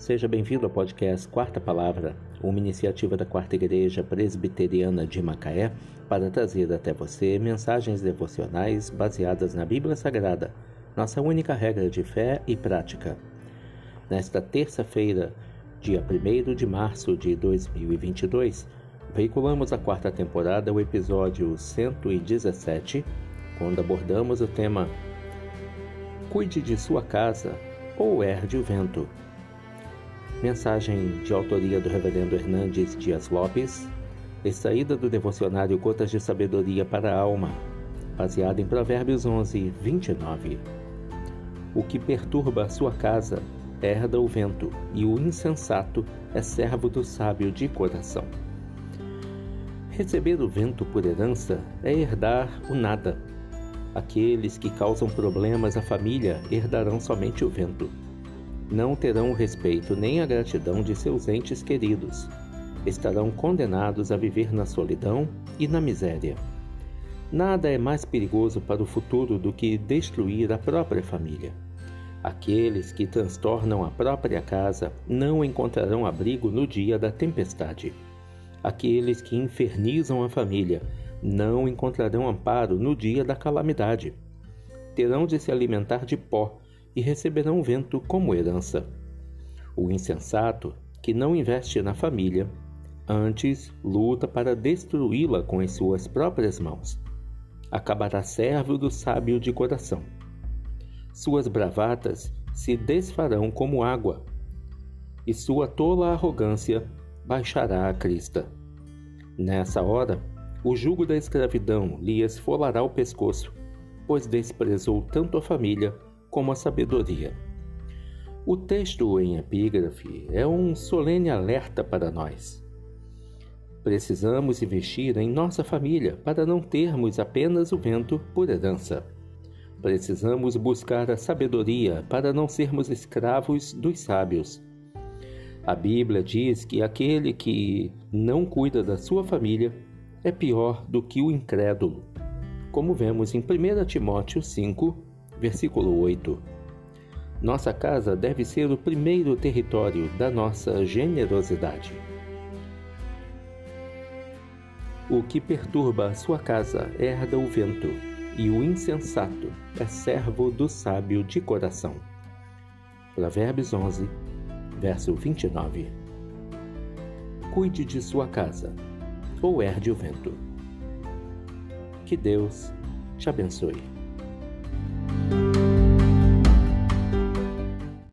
Seja bem-vindo ao podcast Quarta Palavra, uma iniciativa da Quarta Igreja Presbiteriana de Macaé para trazer até você mensagens devocionais baseadas na Bíblia Sagrada, nossa única regra de fé e prática. Nesta terça-feira, dia 1 de março de 2022, veiculamos a quarta temporada, o episódio 117, quando abordamos o tema Cuide de sua casa ou herde o vento. Mensagem de autoria do Reverendo Hernandes Dias Lopes, extraída do devocionário Gotas de Sabedoria para a Alma, baseada em Provérbios 11, 29. O que perturba a sua casa herda o vento, e o insensato é servo do sábio de coração. Receber o vento por herança é herdar o nada. Aqueles que causam problemas à família herdarão somente o vento não terão o respeito nem a gratidão de seus entes queridos. Estarão condenados a viver na solidão e na miséria. Nada é mais perigoso para o futuro do que destruir a própria família. Aqueles que transtornam a própria casa não encontrarão abrigo no dia da tempestade. Aqueles que infernizam a família não encontrarão amparo no dia da calamidade. Terão de se alimentar de pó e receberão vento como herança. O insensato, que não investe na família, antes luta para destruí-la com as suas próprias mãos. Acabará servo do sábio de coração. Suas bravatas se desfarão como água, e sua tola arrogância baixará a crista. Nessa hora, o jugo da escravidão lhe esfolará o pescoço, pois desprezou tanto a família como a sabedoria. O texto em epígrafe é um solene alerta para nós. Precisamos investir em nossa família para não termos apenas o vento por herança. Precisamos buscar a sabedoria para não sermos escravos dos sábios. A Bíblia diz que aquele que não cuida da sua família é pior do que o incrédulo, como vemos em 1 Timóteo 5, versículo 8. Nossa casa deve ser o primeiro território da nossa generosidade. O que perturba a sua casa herda o vento, e o insensato é servo do sábio de coração. Provérbios 11, verso 29. Cuide de sua casa, ou herde o vento. Que Deus te abençoe.